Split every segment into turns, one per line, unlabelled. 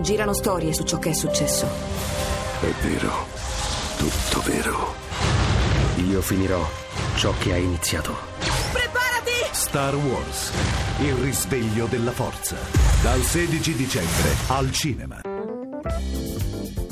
Girano storie su ciò che è successo.
È vero, tutto vero.
Io finirò ciò che ha iniziato.
Preparati!
Star Wars, il risveglio della forza. Dal 16 dicembre al cinema.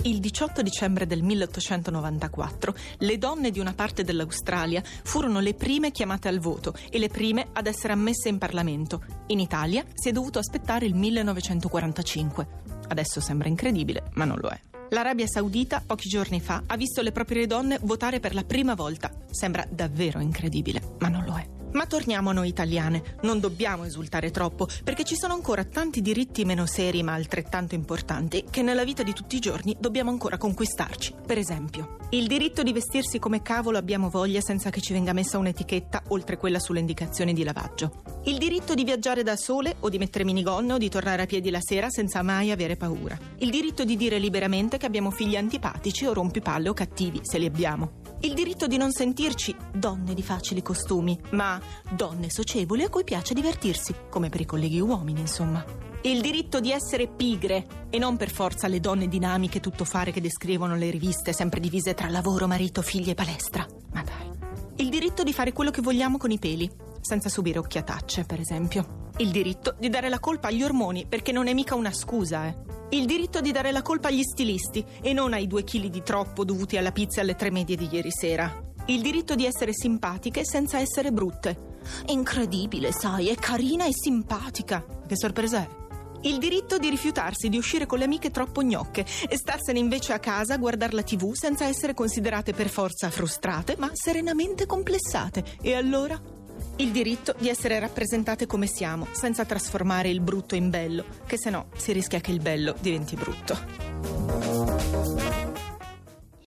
Il 18 dicembre del 1894 le donne di una parte dell'Australia furono le prime chiamate al voto e le prime ad essere ammesse in Parlamento. In Italia si è dovuto aspettare il 1945. Adesso sembra incredibile, ma non lo è. L'Arabia Saudita, pochi giorni fa, ha visto le proprie donne votare per la prima volta. Sembra davvero incredibile, ma non lo è. Ma torniamo a noi italiane. Non dobbiamo esultare troppo, perché ci sono ancora tanti diritti meno seri ma altrettanto importanti che nella vita di tutti i giorni dobbiamo ancora conquistarci. Per esempio, il diritto di vestirsi come cavolo abbiamo voglia senza che ci venga messa un'etichetta oltre quella sulle indicazioni di lavaggio. Il diritto di viaggiare da sole o di mettere minigonne o di tornare a piedi la sera senza mai avere paura. Il diritto di dire liberamente che abbiamo figli antipatici o rompipalle o cattivi, se li abbiamo. Il diritto di non sentirci donne di facili costumi, ma donne socievoli a cui piace divertirsi, come per i colleghi uomini, insomma. Il diritto di essere pigre e non per forza le donne dinamiche tuttofare che descrivono le riviste sempre divise tra lavoro, marito, figli e palestra. Ma dai. Il diritto di fare quello che vogliamo con i peli, senza subire occhiatacce, per esempio. Il diritto di dare la colpa agli ormoni, perché non è mica una scusa, eh. Il diritto di dare la colpa agli stilisti e non ai due chili di troppo dovuti alla pizza e alle tre medie di ieri sera. Il diritto di essere simpatiche senza essere brutte. Incredibile, sai, è carina e simpatica. Che sorpresa è? Il diritto di rifiutarsi di uscire con le amiche troppo gnocche e starsene invece a casa a guardare la tv senza essere considerate per forza frustrate, ma serenamente complessate. E allora? Il diritto di essere rappresentate come siamo, senza trasformare il brutto in bello, che se no si rischia che il bello diventi brutto.